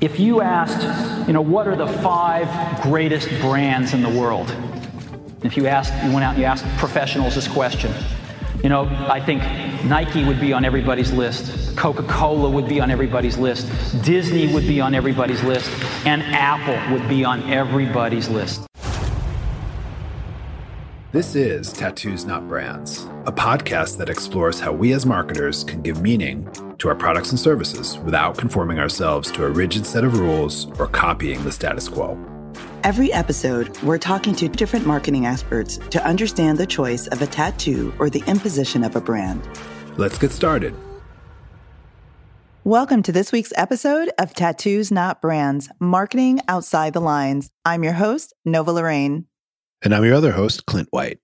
If you asked, you know, what are the five greatest brands in the world? If you asked, you went out and you asked professionals this question, you know, I think Nike would be on everybody's list, Coca Cola would be on everybody's list, Disney would be on everybody's list, and Apple would be on everybody's list. This is Tattoos Not Brands, a podcast that explores how we as marketers can give meaning to our products and services without conforming ourselves to a rigid set of rules or copying the status quo. Every episode, we're talking to different marketing experts to understand the choice of a tattoo or the imposition of a brand. Let's get started. Welcome to this week's episode of Tattoos Not Brands Marketing Outside the Lines. I'm your host, Nova Lorraine. And I'm your other host, Clint White.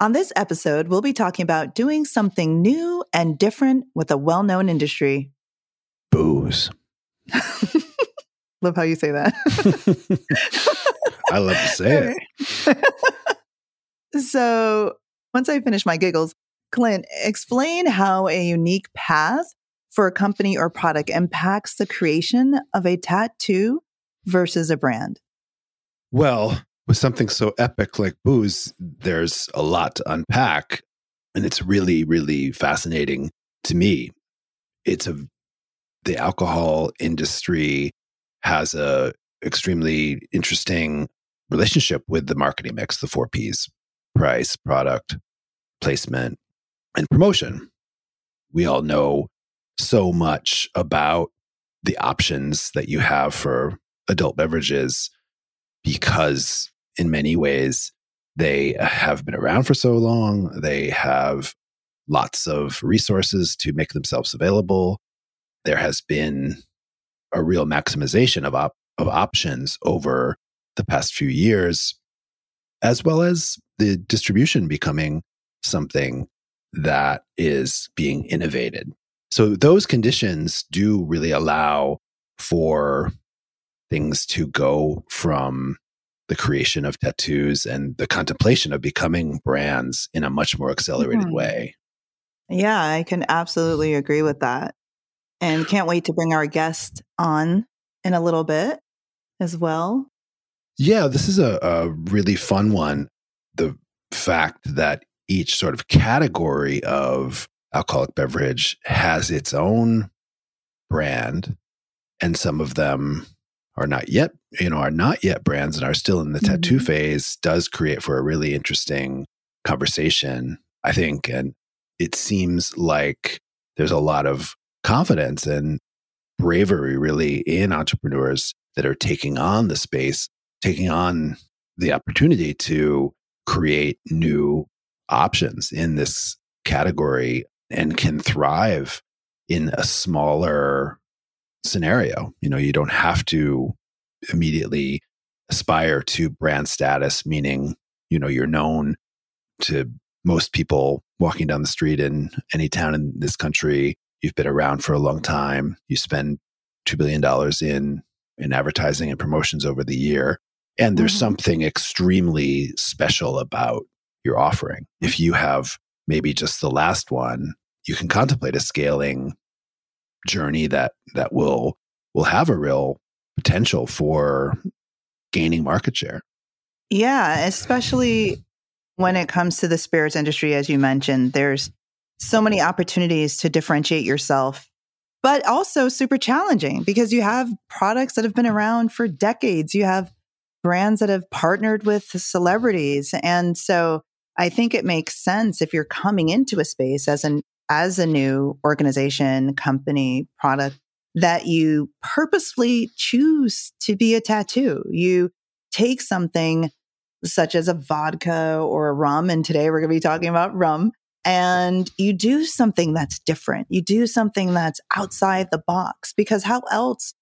On this episode, we'll be talking about doing something new and different with a well known industry. Booze. love how you say that. I love to say it. so, once I finish my giggles, Clint, explain how a unique path for a company or product impacts the creation of a tattoo versus a brand. Well, with something so epic like booze, there's a lot to unpack. And it's really, really fascinating to me. It's a, the alcohol industry has a extremely interesting relationship with the marketing mix, the four P's price, product, placement, and promotion. We all know so much about the options that you have for adult beverages because in many ways. They have been around for so long. They have lots of resources to make themselves available. There has been a real maximization of, op- of options over the past few years, as well as the distribution becoming something that is being innovated. So, those conditions do really allow for things to go from the creation of tattoos and the contemplation of becoming brands in a much more accelerated mm-hmm. way. Yeah, I can absolutely agree with that. And can't wait to bring our guest on in a little bit as well. Yeah, this is a, a really fun one. The fact that each sort of category of alcoholic beverage has its own brand, and some of them are not yet, you know, are not yet brands and are still in the mm-hmm. tattoo phase does create for a really interesting conversation, I think. And it seems like there's a lot of confidence and bravery really in entrepreneurs that are taking on the space, taking on the opportunity to create new options in this category and can thrive in a smaller scenario. You know, you don't have to immediately aspire to brand status, meaning, you know, you're known to most people walking down the street in any town in this country. You've been around for a long time. You spend $2 billion in, in advertising and promotions over the year. And there's mm-hmm. something extremely special about your offering. If you have maybe just the last one, you can contemplate a scaling journey that that will will have a real potential for gaining market share. Yeah, especially when it comes to the spirits industry as you mentioned, there's so many opportunities to differentiate yourself, but also super challenging because you have products that have been around for decades. You have brands that have partnered with celebrities. And so I think it makes sense if you're coming into a space as an as a new organization, company, product that you purposefully choose to be a tattoo. You take something such as a vodka or a rum, and today we're going to be talking about rum, and you do something that's different. You do something that's outside the box because how else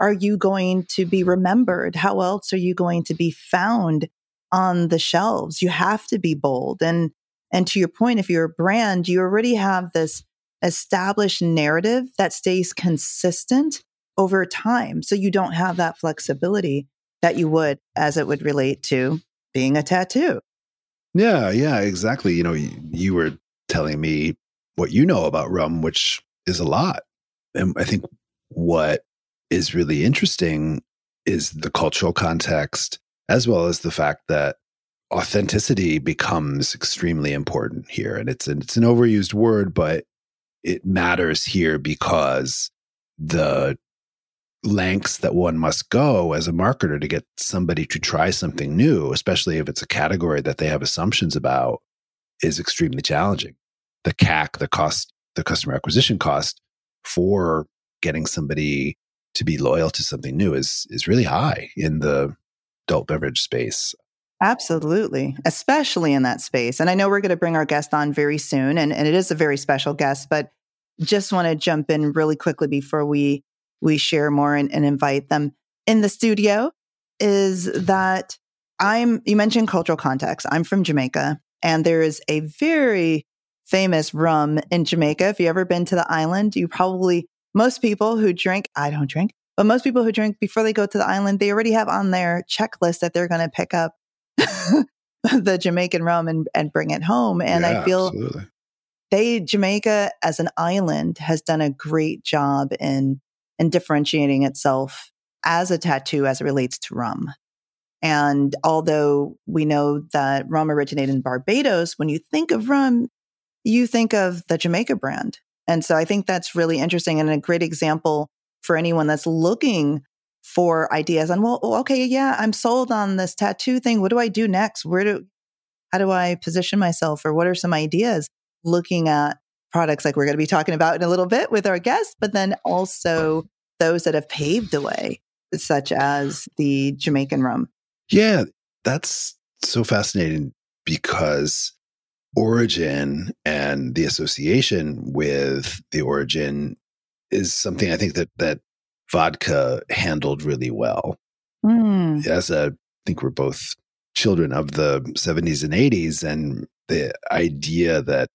are you going to be remembered? How else are you going to be found on the shelves? You have to be bold. And and to your point, if you're a brand, you already have this established narrative that stays consistent over time. So you don't have that flexibility that you would as it would relate to being a tattoo. Yeah, yeah, exactly. You know, you, you were telling me what you know about rum, which is a lot. And I think what is really interesting is the cultural context, as well as the fact that authenticity becomes extremely important here. And it's an, it's an overused word, but it matters here because the lengths that one must go as a marketer to get somebody to try something new, especially if it's a category that they have assumptions about, is extremely challenging. The CAC, the cost, the customer acquisition cost for getting somebody to be loyal to something new is is really high in the adult beverage space. Absolutely, especially in that space. And I know we're going to bring our guest on very soon, and, and it is a very special guest, but just want to jump in really quickly before we we share more and, and invite them in the studio is that I'm you mentioned cultural context. I'm from Jamaica and there is a very famous rum in Jamaica. If you ever been to the island, you probably most people who drink, I don't drink, but most people who drink before they go to the island, they already have on their checklist that they're going to pick up the Jamaican rum and, and bring it home. And yeah, I feel absolutely. they Jamaica as an island has done a great job in and differentiating itself as a tattoo as it relates to rum. And although we know that rum originated in Barbados, when you think of rum, you think of the Jamaica brand. And so I think that's really interesting and a great example for anyone that's looking for ideas on, well, oh, okay, yeah, I'm sold on this tattoo thing. What do I do next? Where do, how do I position myself or what are some ideas looking at products like we're going to be talking about in a little bit with our guests, but then also those that have paved the way, such as the Jamaican rum. Yeah, that's so fascinating because origin and the association with the origin is something I think that that vodka handled really well. Mm. As a, I think we're both children of the 70s and 80s, and the idea that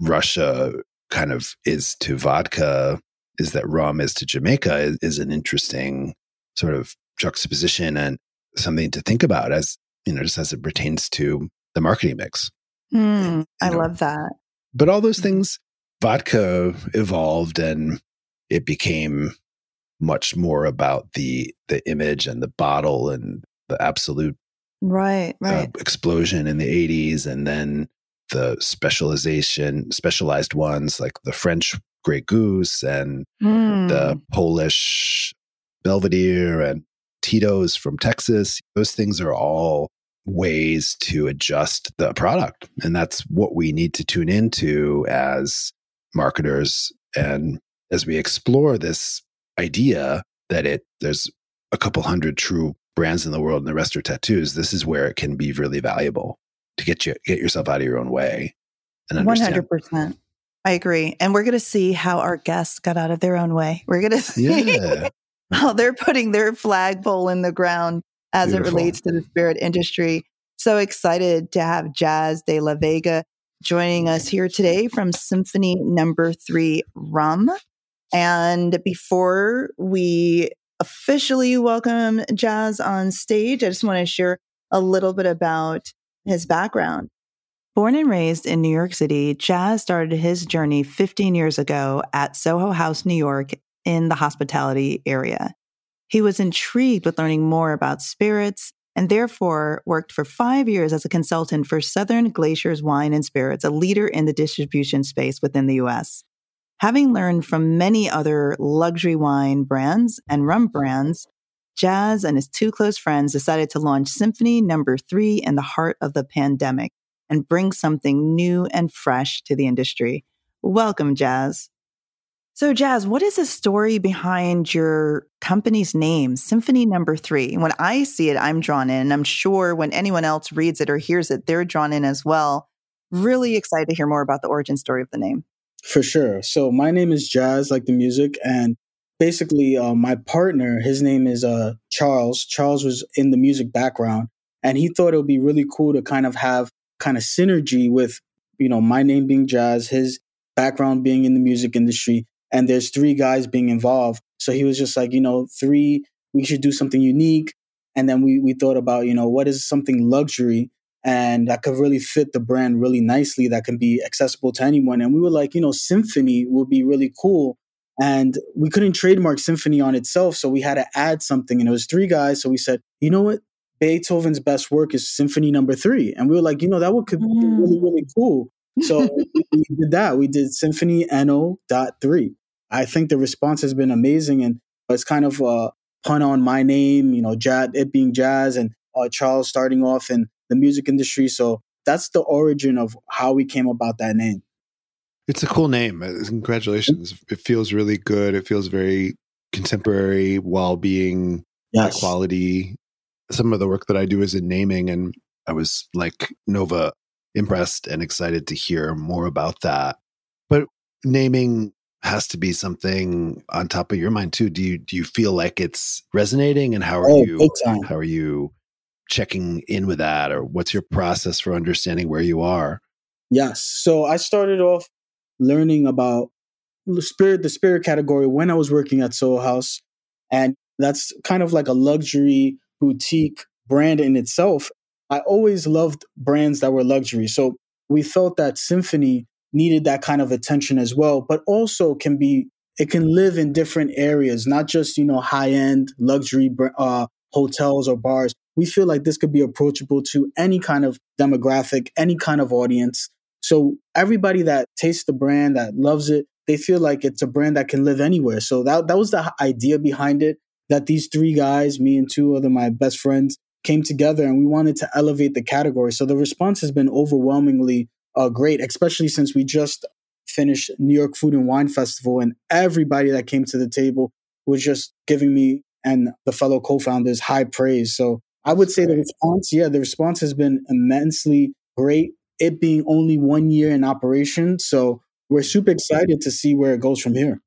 Russia kind of is to vodka, is that rum is to Jamaica is, is an interesting sort of juxtaposition and something to think about as, you know, just as it pertains to the marketing mix. Mm, I know. love that. But all those things, vodka evolved and it became much more about the the image and the bottle and the Absolut right right uh, explosion in the 80s and then the specialization, specialized ones like the French Grey Goose and mm. the hmm. Polish Belvedere and Tito's from Texas. Those things are all ways to adjust the product. And that's what we need to tune into as marketers. And as we explore this idea that it there's a couple hundred true brands in the world and the rest are tattoos, this is where it can be really valuable to get you get yourself out of your own way and understand. 100%. I agree. And we're going to see how our guests got out of their own way. We're going to see yeah. how they're putting their flagpole in the ground as Beautiful. it relates to the spirit industry. So excited to have Jaaz de la Vega joining us here today from Symphony Number Three Rum. And before we officially welcome Jaaz on stage, I just want to share a little bit about his background. Born and raised in New York City, Jaaz started his journey 15 years ago at Soho House, New York, in the hospitality area. He was intrigued with learning more about spirits and therefore worked for five years as a consultant for Southern Glazer's Wine and Spirits, a leader in the distribution space within the US. Having learned from many other luxury wine brands and rum brands, Jaaz and his two close friends decided to launch Symphony number three in the heart of the pandemic and bring something new and fresh to the industry. Welcome, Jaaz. So, Jaaz, what is the story behind your company's name, Symphony Number Three? When I see it, I'm drawn in. I'm sure when anyone else reads it or hears it, they're drawn in as well. Really excited to hear more about the origin story of the name. For sure. So, my name is Jaaz, like the music, and basically uh, my partner his name is uh, charles. Charles was in the music background and he thought it would be really cool to kind of have kind of synergy with you know my name being jazz his background being in the music industry and there's three guys being involved. So he was just like you know three we should do something unique. And then we we thought about you know what is something luxury and that could really fit the brand really nicely that can be accessible to anyone and we were like you know symphony would be really cool And we couldn't trademark symphony on itself, so we had to add something. And it was three guys. So we said, you know what? Beethoven's best work is Symphony Number Three, and we were like, you know, that would could be Mm. really really cool. So we did that. We did Symphony No dot three. I think the response has been amazing, and it's kind of a pun on my name, you know, jazz, it being jazz, and uh, Charles starting off in the music industry. So that's the origin of how we came about that name. It's a cool name. Uh, Congratulations. It feels really good. It feels very contemporary while being high quality. Some of the work that I do is in naming, and I was like Nova impressed and excited to hear more about that. But naming has to be something on top of your mind too. Do you do you feel like it's resonating and how are Oh, you how are you checking in with that or what's your process for understanding where you are? Yes. So I started off learning about the spirit, the spirit category when I was working at Soho House. And that's kind of like a luxury boutique brand in itself. I always loved brands that were luxury. So we felt that Symphony needed that kind of attention as well, but also can be, it can live in different areas, not just, you know, high end luxury uh, hotels or bars. We feel like this could be approachable to any kind of demographic, any kind of audience. So everybody that tastes the brand, that loves it, they feel like it's a brand that can live anywhere. So that that was the idea behind it. That these three guys, me and two other my best friends, came together and we wanted to elevate the category. So the response has been overwhelmingly uh, great, especially since we just finished New York Food and Wine Festival, and everybody that came to the table was just giving me and the fellow co-founders high praise. So I would say the response, yeah, the response has been immensely great. It being only one year in operation, so we're super excited to see where it goes from here.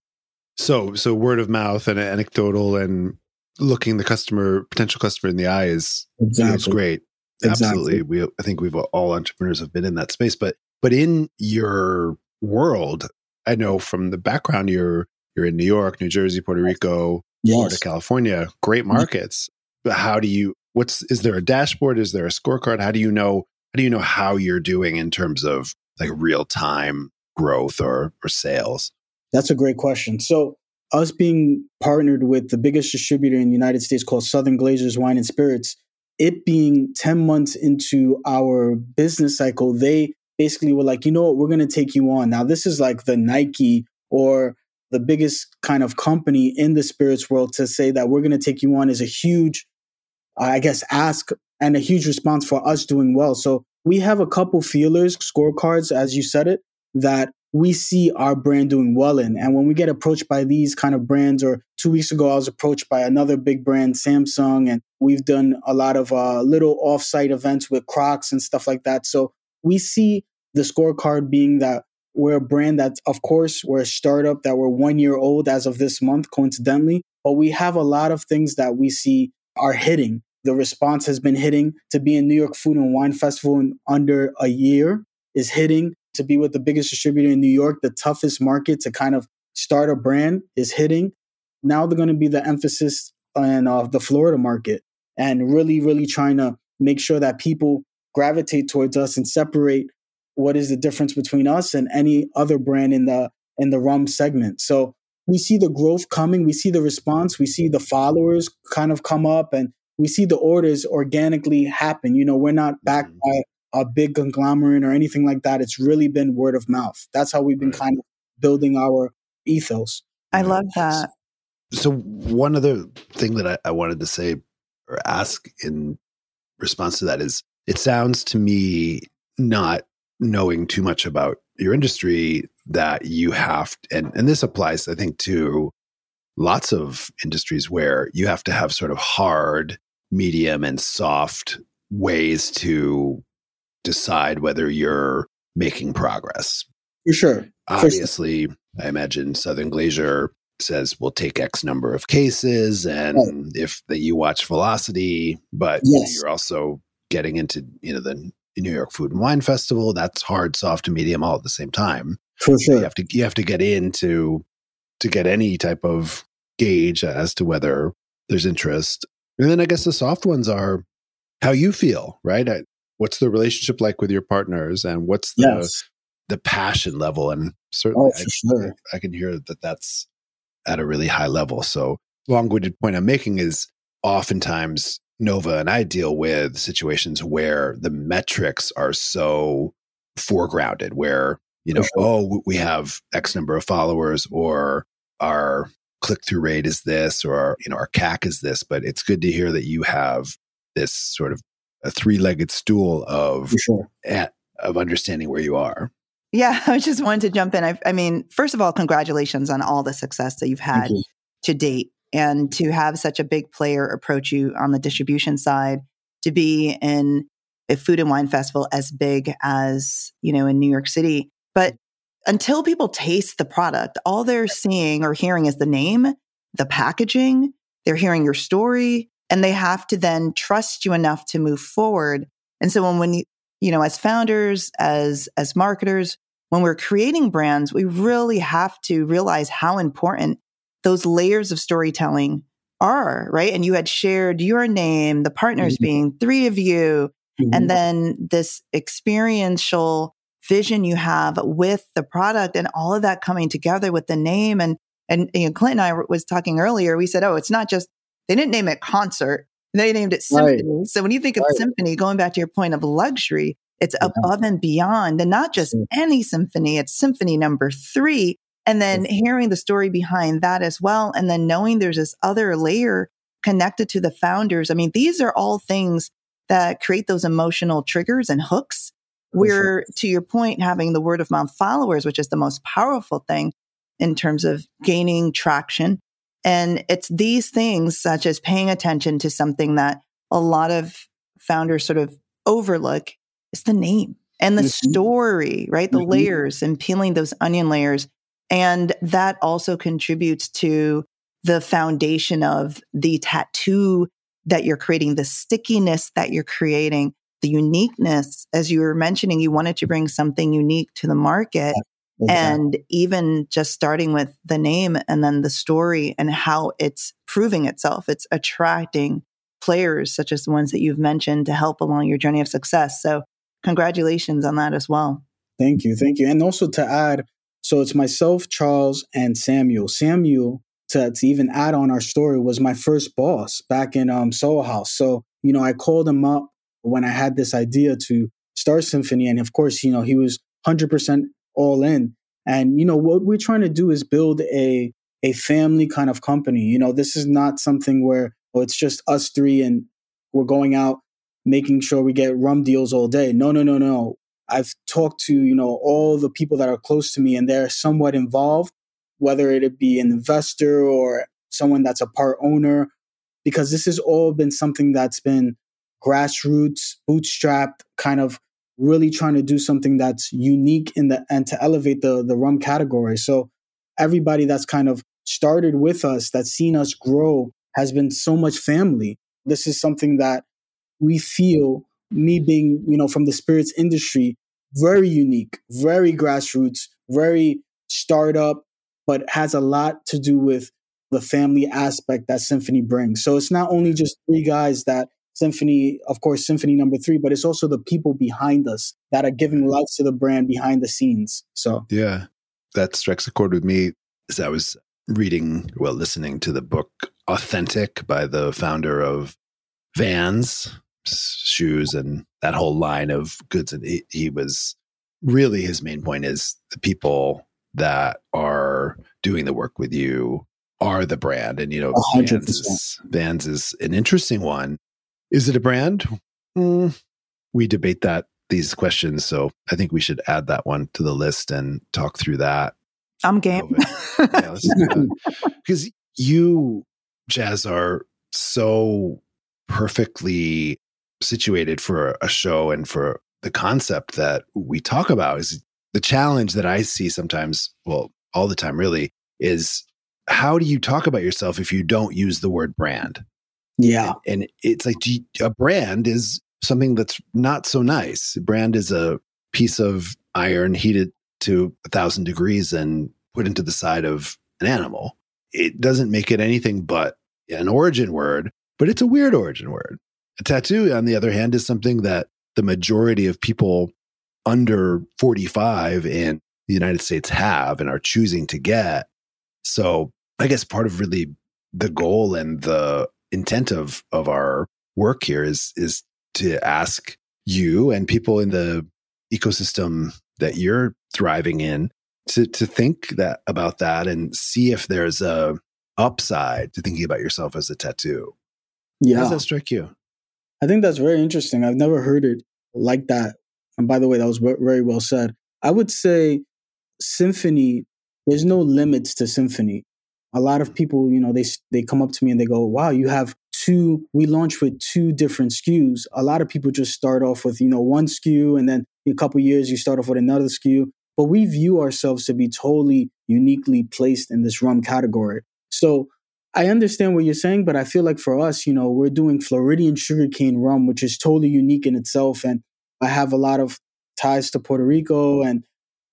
So, so word of mouth and anecdotal and looking the customer, potential customer in the eye is feels great. Exactly. Absolutely. We, I think we've all entrepreneurs have been in that space, but, but in your world, I know from the background, you're, you're in New York, New Jersey, Puerto Rico, Florida, Yes. California, great mm-hmm. markets. But how do you, what's, is there a dashboard? Is there a scorecard? How do you know, how do you know how you're doing in terms of like real time growth or, or sales? That's a great question. So, us being partnered with the biggest distributor in the United States called Southern Glazers Wine and Spirits, it being 10 months into our business cycle, they basically were like, you know what, we're going to take you on. Now, this is like the Nike or the biggest kind of company in the spirits world to say that we're going to take you on is a huge, I guess, ask and a huge response for us doing well. So, we have a couple feelers, scorecards, as you said it, that we see our brand doing well in. And when we get approached by these kind of brands, or two weeks ago, I was approached by another big brand, Samsung, and we've done a lot of uh, little offsite events with Crocs and stuff like that. So we see the scorecard being that we're a brand that's, of course, we're a startup that we're one year old as of this month, coincidentally, but we have a lot of things that we see are hitting. The response has been hitting to be in New York Food and Wine Festival in under a year is hitting to be with the biggest distributor in New York, the toughest market to kind of start a brand is hitting. Now they're going to be the emphasis on uh, the Florida market and really, really trying to make sure that people gravitate towards us and separate what is the difference between us and any other brand in the in the rum segment. So we see the growth coming, we see the response, we see the followers kind of come up, and we see the orders organically happen. You know, we're not backed Mhm. by a big conglomerate or anything like that. It's really been word of mouth. That's how we've been Right. kind of building our ethos. I love that. So one other thing that I, I wanted to say or ask in response to that is it sounds to me not knowing too much about your industry that you have and and this applies I think to lots of industries where you have to have sort of hard, medium and soft ways to decide whether you're making progress. For sure. For sure. Obviously, I imagine Southern Glazer says we'll take X number of cases, and if that you watch Velocity, but Yes. you're also getting into you know the New York Food and Wine Festival. That's hard, soft, and medium all at the same time. For You sure. have to you have to get into to get any type of gauge as to whether there's interest. And then I guess the soft ones are how you feel, right? I, what's the relationship like with your partners, and what's the Yes. the passion level? And certainly, Oh, for sure. I, I can hear that that's at a really high level. So, long winded point I'm making is oftentimes Nova and I deal with situations where the metrics are so foregrounded, where, you know, sure. oh, we have X number of followers or our click through rate is this or our, you know, our CAC is this. But it's good to hear that you have this sort of a three legged stool of, sure. at, of understanding where you are. Yeah, I just wanted to jump in. I, I, mean, first of all, congratulations on all the success that you've had you. to date and to have such a big player approach you on the distribution side, to be in a food and wine festival as big as, you know, in New York City. But until people taste the product, all they're seeing or hearing is the name, the packaging, they're hearing your story, and they have to then trust you enough to move forward. And so when, when you, you know, as founders, as, as marketers, when we're creating brands, we really have to realize how important those layers of storytelling are, right? And you had shared your name, the partners mm-hmm. being three of you, mm-hmm. and then this experiential vision you have with the product and all of that coming together with the name. And, and, you know, Clint and I was talking earlier, we said, oh, it's not just, they didn't name it concert. They named it symphony. Right. So when you think of right. symphony, going back to your point of luxury, it's yeah. above and beyond and not just mm. any symphony. It's symphony number three and then mm. hearing the story behind that as well. And then knowing there's this other layer connected to the founders. I mean, these are all things that create those emotional triggers and hooks. We're, to your point, having the word of mouth followers, which is the most powerful thing in terms of gaining traction. And it's these things, such as paying attention to something that a lot of founders sort of overlook is the name and the mm-hmm. story, right? The mm-hmm. layers and peeling those onion layers and that also contributes to the foundation of the tattoo that you're creating, the stickiness that you're creating, the uniqueness. As you were mentioning, you wanted to bring something unique to the market. Exactly. And even just starting with the name and then the story and how it's proving itself, it's attracting players such as the ones that you've mentioned to help along your journey of success. So, congratulations on that as well. Thank you. Thank you. And also to add, so it's myself, Charles, and Samuel. Samuel, to, to even add on our story, was my first boss back in um, Soho House. So, you know, I called him up when I had this idea to start Symphony. And of course, you know, he was 100% all in. And, you know, what we're trying to do is build a, a family kind of company. You know, this is not something where oh, it's just us three and we're going out making sure we get rum deals all day. No, no, no, no. I've talked to, you know, all the people that are close to me and they're somewhat involved, whether it be an investor or someone that's a part owner, because this has all been something that's been grassroots, bootstrapped, kind of really trying to do something that's unique in the and to elevate the the rum category. So everybody that's kind of started with us, that's seen us grow, has been so much family. This is something that we feel me being, you know, from the spirits industry, very unique, very grassroots, very startup, but has a lot to do with the family aspect that Symphony brings. So it's not only just three guys that Symphony, of course, Symphony number three, but it's also the people behind us that are giving life to the brand behind the scenes. So, yeah, that strikes a chord with me as I was reading, well, listening to the book Authentic by the founder of Vans, shoes and that whole line of goods. And he, he was really his main point is the people that are doing the work with you are the brand. And, you know, Vans is, Vans is an interesting one. Is it a brand? Mm, we debate that these questions. So I think we should add that one to the list and talk through that. I'm game. Because you, Jaaz, are so perfectly situated for a show and for the concept that we talk about is the challenge that I see sometimes, well, all the time really, is how do you talk about yourself if you don't use the word brand? Yeah. And, and it's like a brand is something that's not so nice. A brand is a piece of iron heated to a thousand degrees and put into the side of an animal. It doesn't make it anything but an origin word, but it's a weird origin word. A tattoo, on the other hand, is something that the majority of people under 45 in the United States have and are choosing to get. So I guess part of really the goal and the intent of of our work here is is to ask you and people in the ecosystem that you're thriving in to to think that about that and see if there's a upside to thinking about yourself as a tattoo. Yeah. How does that strike you? I think that's very interesting. I've never heard it like that. And by the way, that was very well said. I would say symphony, there's no limits to symphony. A lot of people, you know, they they come up to me and they go, "Wow, you have two we launched with two different SKUs." A lot of people just start off with, you know, one SKU and then in a couple years you start off with another SKU, but we view ourselves to be totally uniquely placed in this rum category. So I understand what you're saying, but I feel like for us, you know, we're doing Floridian sugarcane rum, which is totally unique in itself. And I have a lot of ties to Puerto Rico. And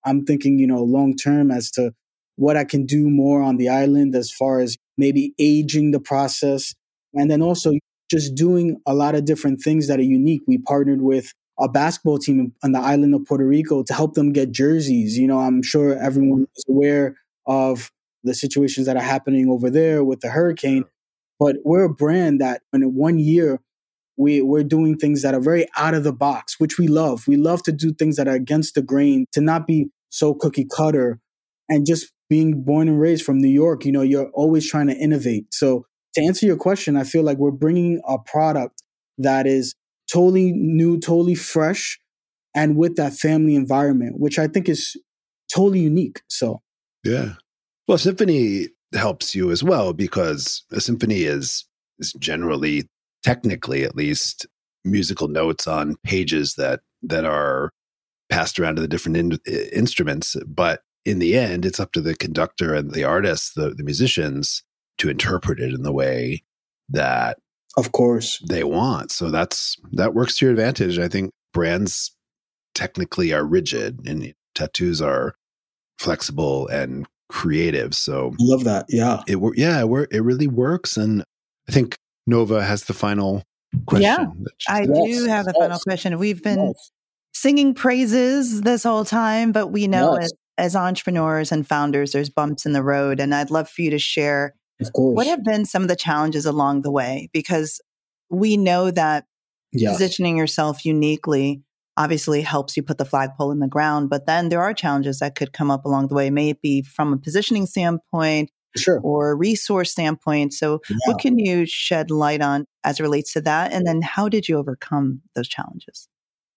I'm thinking, you know, long term as to what I can do more on the island as far as maybe aging the process. And then also just doing a lot of different things that are unique. We partnered with a basketball team on the island of Puerto Rico to help them get jerseys. You know, I'm sure everyone is aware of the situations that are happening over there with the hurricane. But we're a brand that in one year, we, we're doing things that are very out of the box, which we love. We love to do things that are against the grain, to not be so cookie cutter and just being born and raised from New York, you know, you're always trying to innovate. So to answer your question, I feel like we're bringing a product that is totally new, totally fresh, and with that family environment, which I think is totally unique. So, yeah. Well, symphony helps you as well because a symphony is is generally, technically at least, musical notes on pages that that are passed around to the different in, instruments. But in the end, it's up to the conductor and the artists, the, the musicians, to interpret it in the way that of course they want. So that's that works to your advantage. I think brands technically are rigid and tattoos are flexible and creative. So love that. Yeah. It yeah, it really works and I think Nova has the final question. Yeah, I yes, do have the yes, final question. We've been yes. singing praises this whole time, but we know as, as entrepreneurs and founders, there's bumps in the road. And I'd love for you to share what have been some of the challenges along the way? Because we know that positioning yourself uniquely obviously helps you put the flagpole in the ground. But then there are challenges that could come up along the way, maybe from a positioning standpoint sure. or resource standpoint. So, yeah. what can you shed light on as it relates to that? And then, how did you overcome those challenges?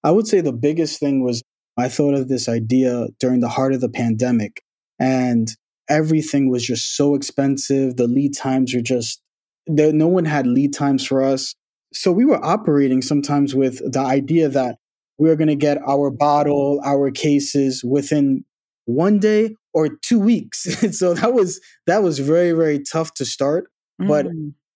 I would say the biggest thing was I thought of this idea during the heart of the pandemic, and everything was just so expensive. The lead times were just, there, no one had lead times for us. So we were operating sometimes with the idea that we are going to get our bottle, our cases within one day or two weeks. so that was that was very very tough to start, mm. but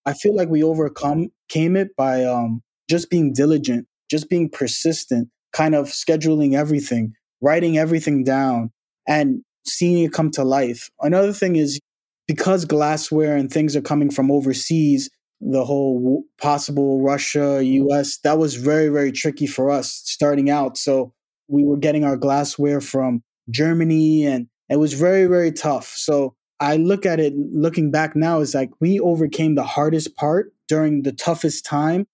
I feel like we overcome came it by um, just being diligent, just being persistent, kind of scheduling everything, writing everything down, and seeing it come to life. Another thing is because glassware and things are coming from overseas, the whole possible Russia, US, that was very, very tricky for us starting out. So we were getting our glassware from Germany and it was very, very tough. So I look at it looking back now is like we overcame the hardest part during the toughest time.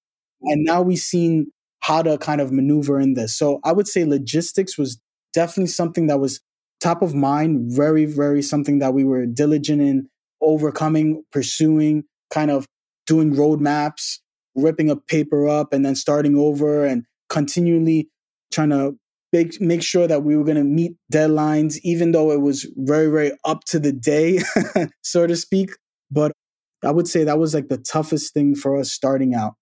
And now we've seen how to kind of maneuver in this. So I would say logistics was definitely something that was top of mind, very, very something that we were diligent in overcoming, pursuing, kind of doing roadmaps, ripping a paper up and then starting over and continually trying to make, make sure that we were going to meet deadlines, even though it was very, very up to the day, so to speak. But I would say that was like the toughest thing for us starting out.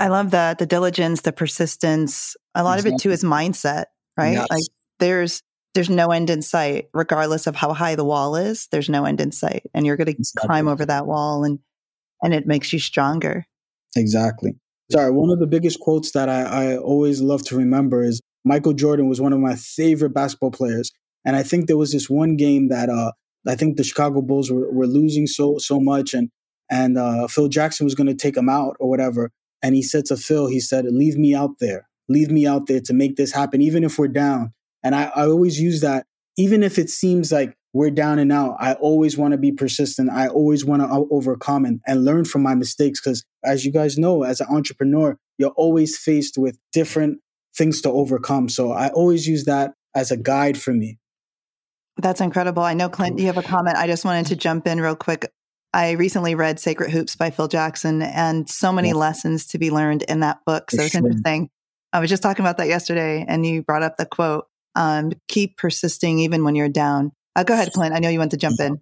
I love that the diligence, the persistence. A lot exactly. of it too is mindset, right? Yes. Like there's there's no end in sight, regardless of how high the wall is. There's no end in sight, and you're going to exactly. climb over that wall and and it makes you stronger. Exactly. Sorry, one of the biggest quotes that I, I always love to remember is Michael Jordan was one of my favorite basketball players. And I think there was this one game that uh, I think the Chicago Bulls were, were losing so so much and and uh, Phil Jackson was going to take him out or whatever. And he said to Phil, he said, leave me out there. Leave me out there to make this happen, even if we're down. And I, I always use that, even if it seems like we're down and out, I always want to be persistent. I always want to overcome and, and learn from my mistakes. Because as you guys know, as an entrepreneur, you're always faced with different things to overcome. So I always use that as a guide for me. That's incredible. I know, Clint, you have a comment. I just wanted to jump in real quick. I recently read Sacred Hoops by Phil Jackson and so many lessons to be learned in that book. So it's interesting. I was just talking about that yesterday and you brought up the quote um, keep persisting even when you're down. Uh, go ahead, Clint. I know you want to jump in.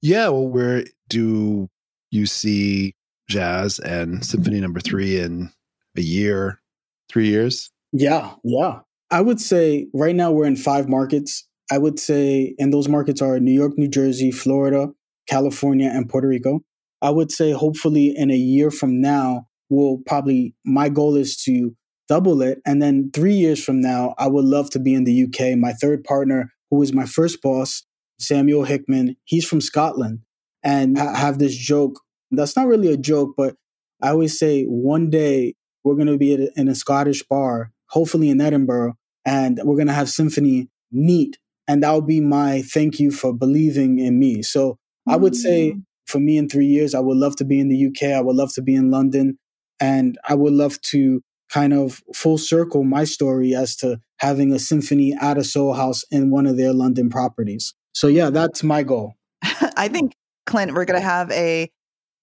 Yeah. Well, where do you see jazz and symphony number three in a year, three years? Yeah. Yeah. I would say right now we're in five markets. I would say, and those markets are New York, New Jersey, Florida, California, and Puerto Rico. I would say hopefully in a year from now, we'll probably, my goal is to double it. And then three years from now, I would love to be in the UK. My third partner, who was my first boss, Samuel Hickman, he's from Scotland. And I have this joke that's not really a joke, but I always say one day we're going to be in a Scottish bar, hopefully in Edinburgh, and we're going to have symphony neat. And that will be my thank you for believing in me. So I would say mm. for me in three years, I would love to be in the UK. I would love to be in London. And I would love to kind of full circle my story as to having a symphony at a Soho House in one of their London properties. So, yeah, that's my goal. I think, Clint, we're going to have a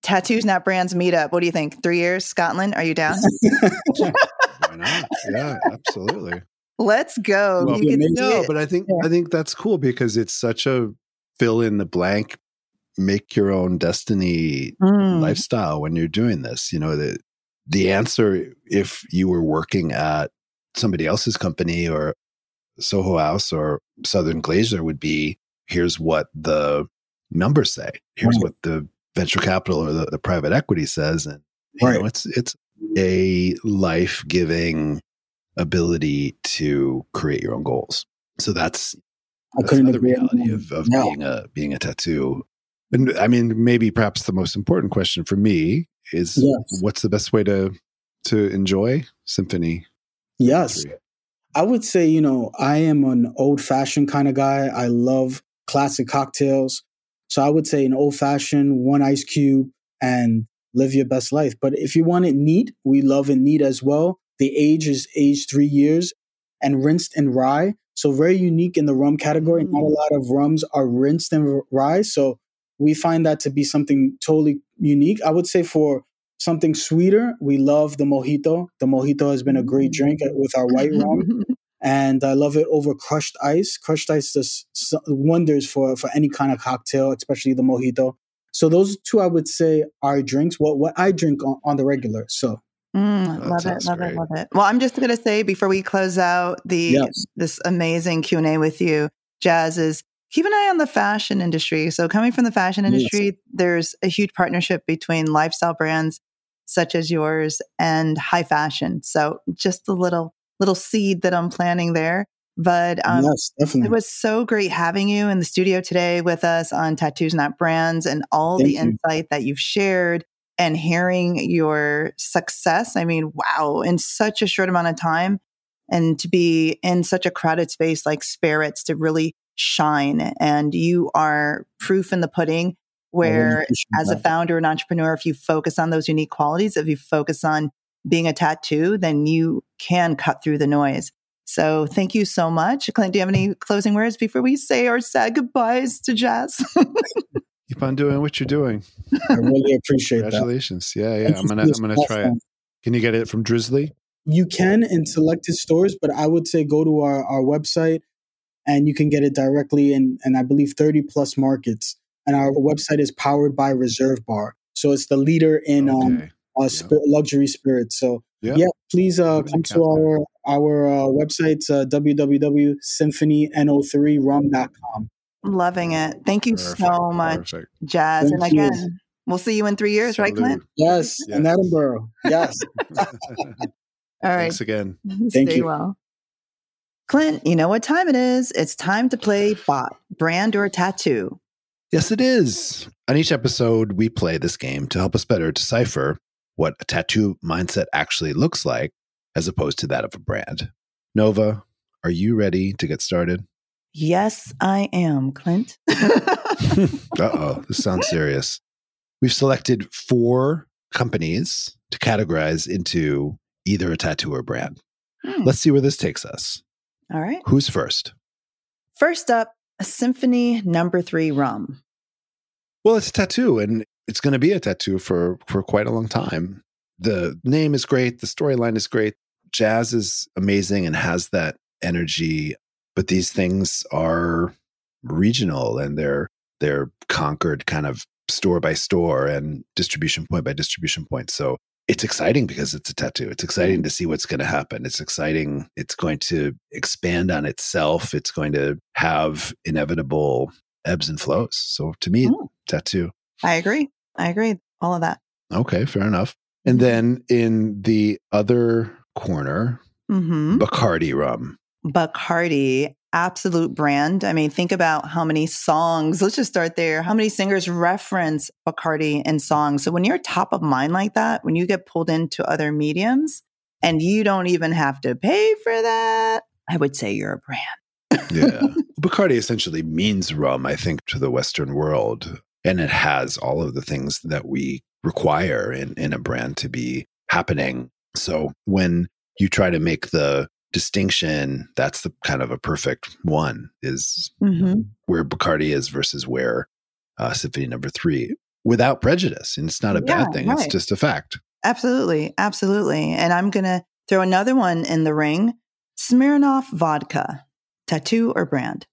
Tattoos Not Brands meetup. What do you think? Three years, Scotland? Are you down? Why not? Yeah, absolutely. Let's go. Well, no, but I think yeah. I think that's cool because it's such a fill in the blank, make your own destiny mm. lifestyle when you're doing this. You know, the the answer if you were working at somebody else's company or Soho House or Southern Glazer's would be here's what the numbers say. Here's right. what the venture capital or the, the private equity says. And you right. know, it's it's a life giving ability to create your own goals. So that's, that's another reality of, of yeah. being a being a tattoo. And I mean, maybe perhaps the most important question for me is yes. what's the best way to to enjoy symphony? Yes. I would say, you know, I am an old fashioned kind of guy. I love classic cocktails. So I would say an old fashioned, one ice cube, and live your best life. But if you want it neat, we love it neat as well. The age is age three years and rinsed in rye. So very unique in the rum category. Not a mm. lot of rums are rinsed in rye. So we find that to be something totally unique. I would say for something sweeter, we love the mojito. The mojito has been a great drink mm. with our white rum. and I love it over crushed ice. Crushed ice does wonders for, for any kind of cocktail, especially the mojito. So those two, I would say, are drinks. What what I drink on, on the regular. So Mm, love it, love great. it, love it. Well, I'm just going to say before we close out the yes. this amazing Q and A with you, Jaaz is keep an eye on the fashion industry. So, coming from the fashion industry, yes. there's a huge partnership between lifestyle brands such as yours and high fashion. So, just a little little seed that I'm planting there. But um, yes, definitely. it was so great having you in the studio today with us on Tattoos Not Brands and all Thank the you. insight that you've shared and hearing your success. I mean, wow, in such a short amount of time and to be in such a crowded space like spirits to really shine. And you are proof in the pudding where as a founder and entrepreneur, if you focus on those unique qualities, if you focus on being a tattoo, then you can cut through the noise. So thank you so much. Clint, do you have any closing words before we say our sad goodbyes to Jaaz? Keep on doing what you're doing. I really appreciate Congratulations. that. Yeah, yeah. I'm gonna I'm gonna try it. Can you get it from Drizzly? You can in selected stores, but I would say go to our, our website and you can get it directly in and I believe 30 plus markets. And our website is powered by ReserveBar. So it's the leader in um, okay. um, uh, yeah. luxury spirits. So yeah, yeah please uh, come to our our uh, website, uh, www.symphonyno3rum.com. I'm Loving it. Thank you Perfect. so much, Perfect. Jaaz. Thank and again, you. we'll see you in three years, Salute. right, Clint? Yes, yes, in Edinburgh. Yes. All right. Thanks again. Thank Stay you. well. Clint, you know what time it is. It's time to play bot, brand or tattoo. Yes, it is. On each episode, we play this game to help us better decipher what a tattoo mindset actually looks like as opposed to that of a brand. Nova, are you ready to get started? Yes, I am, Clint. uh oh, this sounds serious. We've selected four companies to categorize into either a tattoo or brand. Hmm. Let's see where this takes us. All right. Who's first? First up, a symphony number three rum. Well, it's a tattoo and it's going to be a tattoo for, for quite a long time. The name is great. The storyline is great. Jaaz is amazing and has that energy, but these things are regional and they're, they're conquered kind of store by store and distribution point by distribution point. So it's exciting because it's a tattoo. It's exciting to see what's going to happen. It's exciting. It's going to expand on itself. It's going to have inevitable ebbs and flows. So to me, mm. tattoo. I agree. I agree. All of that. Okay, fair enough. And mm-hmm. then in the other corner, mm-hmm. Bacardi rum. Bacardi absolute brand. I mean, think about how many songs, let's just start there. How many singers reference Bacardi in songs? So when you're top of mind like that, when you get pulled into other mediums and you don't even have to pay for that, I would say you're a brand. yeah. Bacardi essentially means rum, I think, to the Western world. And it has all of the things that we require in, in a brand to be happening. So when you try to make the distinction that's the kind of a perfect one is mm-hmm. where bacardi is versus where uh, symphony number three without prejudice. And it's not a yeah, bad thing right. it's just a fact. Absolutely absolutely. And i'm gonna throw another one in the ring smirnoff vodka tattoo or brand?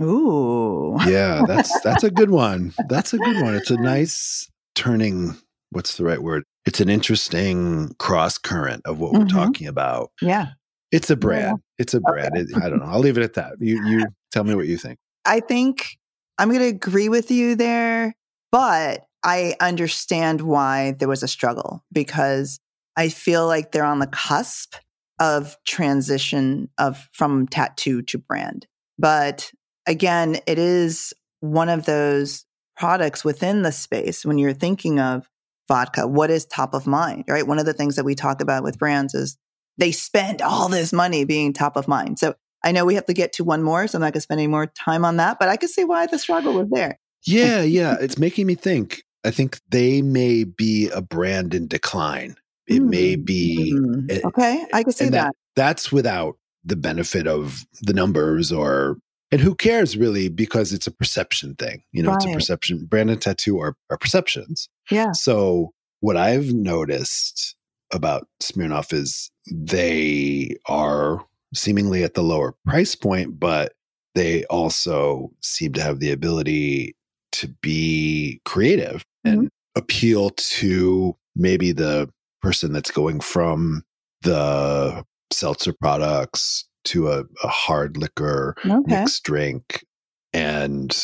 Ooh. Yeah that's that's a good one. That's a good one. It's a nice turning what's the right word? It's an interesting cross current of what mm-hmm. we're talking about. Yeah it's a brand. Yeah. It's a brand. Okay. It, I don't know. I'll leave it at that. You you tell me what you think. I think I'm going to agree with you there, but I understand why there was a struggle because I feel like they're on the cusp of transition of from tattoo to brand. But again, it is one of those products within the space when you're thinking of vodka, what is top of mind, right? One of the things that we talk about with brands is they spend all this money being top of mind. So I know we have to get to one more, so I'm not going to spend any more time on that, but I can see why the struggle was there. Yeah, yeah. It's making me think. I think they may be a brand in decline. It mm. may be. Mm. Okay, I can see that, that. That's without the benefit of the numbers or and who cares really because it's a perception thing you know right. it's a perception brand and tattoo are, are perceptions yeah so what i've noticed about Smirnoff is they are seemingly at the lower price point, but they also seem to have the ability to be creative mm-hmm. and appeal to maybe the person that's going from the seltzer products to a, a hard liquor okay. mixed drink. And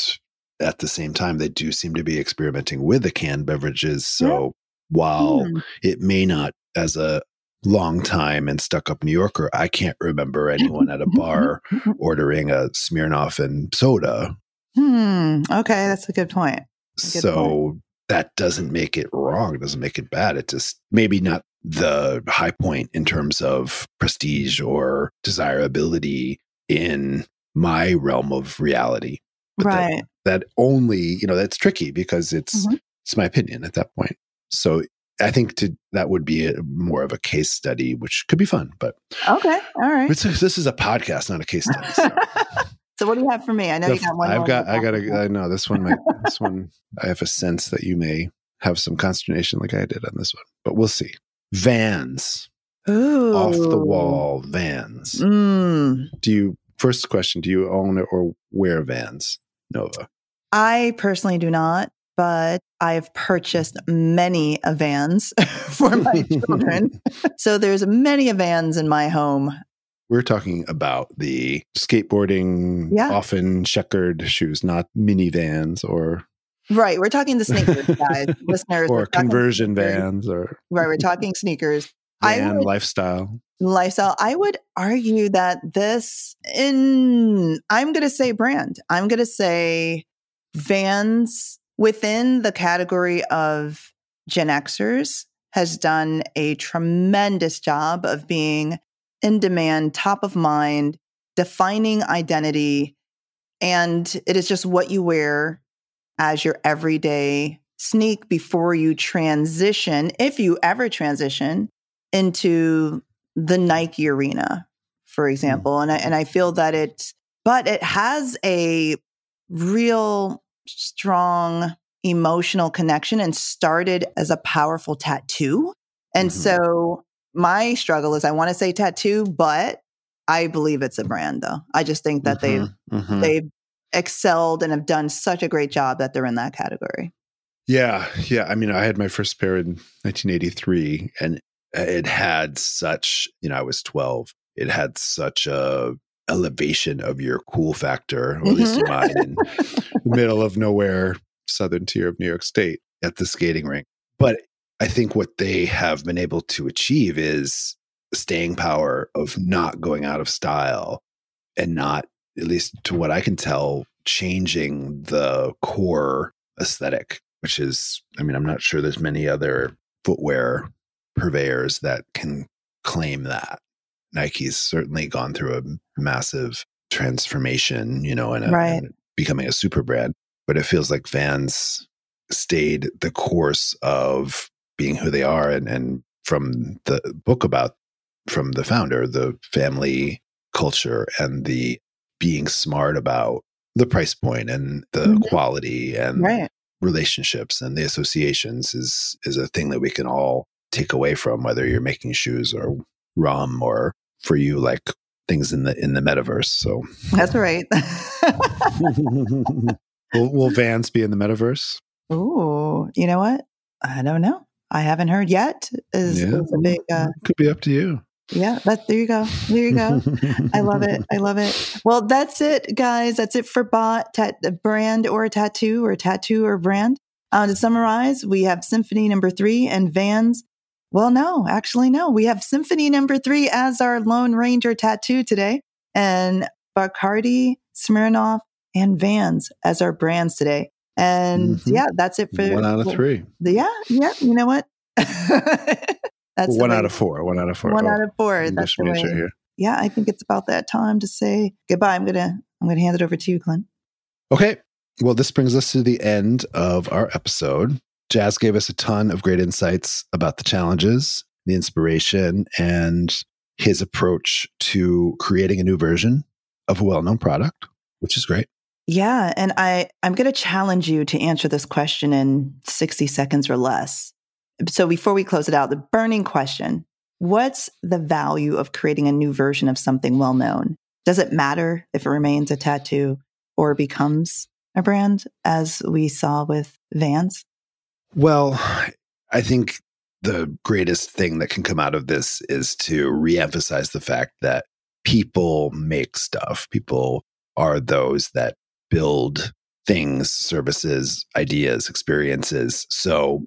at the same time, they do seem to be experimenting with the canned beverages. So yeah. while mm. it may not as a long time and stuck up New Yorker, I can't remember anyone at a bar ordering a Smirnoff and soda. Hmm. Okay, that's a good point. A good so point. that doesn't make it wrong. It doesn't make it bad. It just maybe not the high point in terms of prestige or desirability in my realm of reality. But right. That, that, only, you know, that's tricky because it's mm-hmm. it's my opinion at that point. So I think to, that would be a, more of a case study, which could be fun. But okay, all right. this is a podcast, not a case study. So. so what do you have for me? I know the, you got one. I've got. I got. I know this one. Might, this one. I have a sense that you may have some consternation, like I did on this one, but we'll see. Vans. Ooh. Off the wall Vans. Mm. Do you? First question: Do you own or wear Vans, Nova? I personally do not but I've purchased many vans for my children. so there's many vans in my home. We're talking about the skateboarding, yeah. often checkered shoes, not minivans or. Right. We're talking the sneakers, guys, listeners. Or conversion vans or. Right. We're talking sneakers. Van would, lifestyle. Lifestyle. I would argue that this, in, I'm going to say brand. I'm going to say Vans within the category of Gen Xers has done a tremendous job of being in demand, top of mind, defining identity and it is just what you wear as your everyday sneak before you transition, if you ever transition into the Nike arena, for hmm. example. And I, and I feel that it's, but it has a real strong emotional connection and started as a powerful tattoo. And mm-hmm. so my struggle is I want to say tattoo, but I believe it's a brand though. I just think that mm-hmm. they've mm-hmm. they've excelled and have done such a great job that they're in that category. Yeah, yeah. I mean, I had my first pair in 1983 and it had such, you know, I was 12. It had such a elevation of your cool factor, or at least mm-hmm. mine, in the middle of nowhere, southern tier of New York State at the skating rink. But I think what they have been able to achieve is staying power of not going out of style and not, at least to what I can tell, changing the core aesthetic, which is, I mean, I'm not sure there's many other footwear purveyors that can claim that. Nike's certainly gone through a massive transformation, you know, and, right. becoming a super brand. But it feels like Vans stayed the course of being who they are. And, and from the book about from the founder, the family culture and the being smart about the price point and the mm-hmm. quality and right. relationships and the associations is is a thing that we can all take away from whether you're making shoes or rum or for you like things in the in the metaverse so that's right will, will vans be in the metaverse oh you know what i don't know i haven't heard yet is, yeah. is a big uh, could be up to you yeah, that there you go. There you go. I love it. I love it. Well, that's it, guys. That's it for bot tat, brand or a tattoo or a tattoo or brand. Uh, to summarize, we have Symphony number three and Vans. Well, no, actually, no. We have Symphony number three as our Lone Ranger tattoo today, and Bacardi, Smirnoff, and Vans as our brands today. And mm-hmm. yeah, that's it for one out of three. Yeah, yeah. You know what? That's one out of four. One out of four. One oh, out of four. That's the way. Here. Yeah, I think it's about that time to say goodbye. I'm gonna I'm gonna hand it over to you, Clint. Okay. Well, this brings us to the end of our episode. Jaaz gave us a ton of great insights about the challenges, the inspiration, and his approach to creating a new version of a well-known product, which is great. Yeah, and I I'm going to challenge you to answer this question in 60 seconds or less. So before we close it out, the burning question what's the value of creating a new version of something well known? Does it matter if it remains a tattoo or becomes a brand, as we saw with Vans? Well, I think the greatest thing that can come out of this is to reemphasize the fact that people make stuff. People are those that build things, services, ideas, experiences. So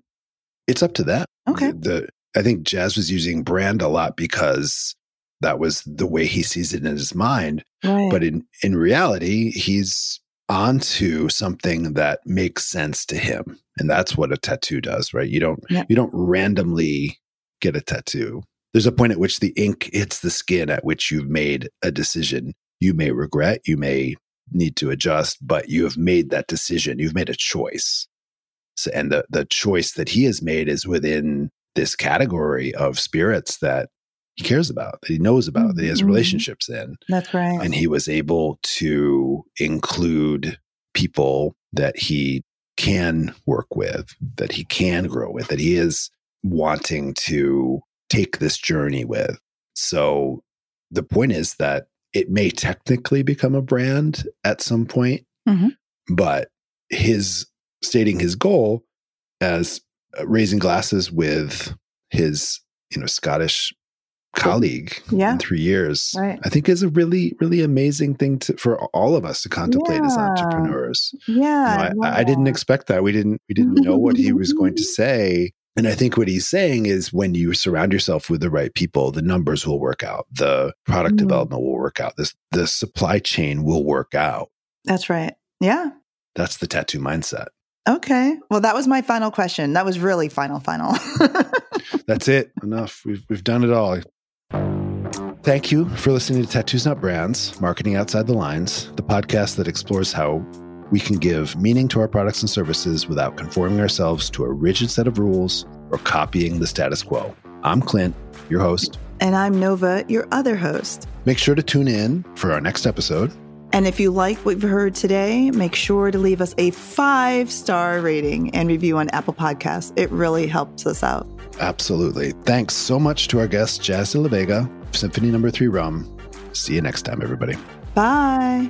it's up to that. Okay. The, I think Jaaz was using brand a lot because that was the way he sees it in his mind. Right. But in, in reality, he's onto something that makes sense to him. And that's what a tattoo does, right? You don't yep. you don't randomly get a tattoo. There's a point at which the ink hits the skin at which you've made a decision. You may regret, you may need to adjust, but you have made that decision. You've made a choice. So, and the the choice that he has made is within this category of spirits that he cares about, that he knows about, mm-hmm. that he has mm-hmm. relationships in. That's right. And he was able to include people that he can work with, that he can grow with, that he is wanting to take this journey with. So the point is that it may technically become a brand at some point, mm-hmm. but his stating his goal as uh, raising glasses with his you know Scottish colleague yeah. in three years right. i think is a really really amazing thing to, for all of us to contemplate yeah. as entrepreneurs yeah, you know, I, yeah. I, didn't expect that we didn't we didn't know what he was going to say and i think what he's saying is when you surround yourself with the right people the numbers will work out the product mm. development will work out this the supply chain will work out that's right yeah that's the tattoo mindset Okay. Well, that was my final question. That was really final, final. That's it. Enough. We've we've done it all. Thank you for listening to Tattoos Not Brands, Marketing Outside the Lines, the podcast that explores how we can give meaning to our products and services without conforming ourselves to a rigid set of rules or copying the status quo. I'm Clint, your host. And I'm Nova, your other host. Make sure to tune in for our next episode. And if you like what you've heard today, make sure to leave us a five star rating and review on Apple Podcasts. It really helps us out. Absolutely. Thanks so much to our guest, Jaaz de la Vega, Symphony Number. Three Rum. See you next time, everybody. Bye.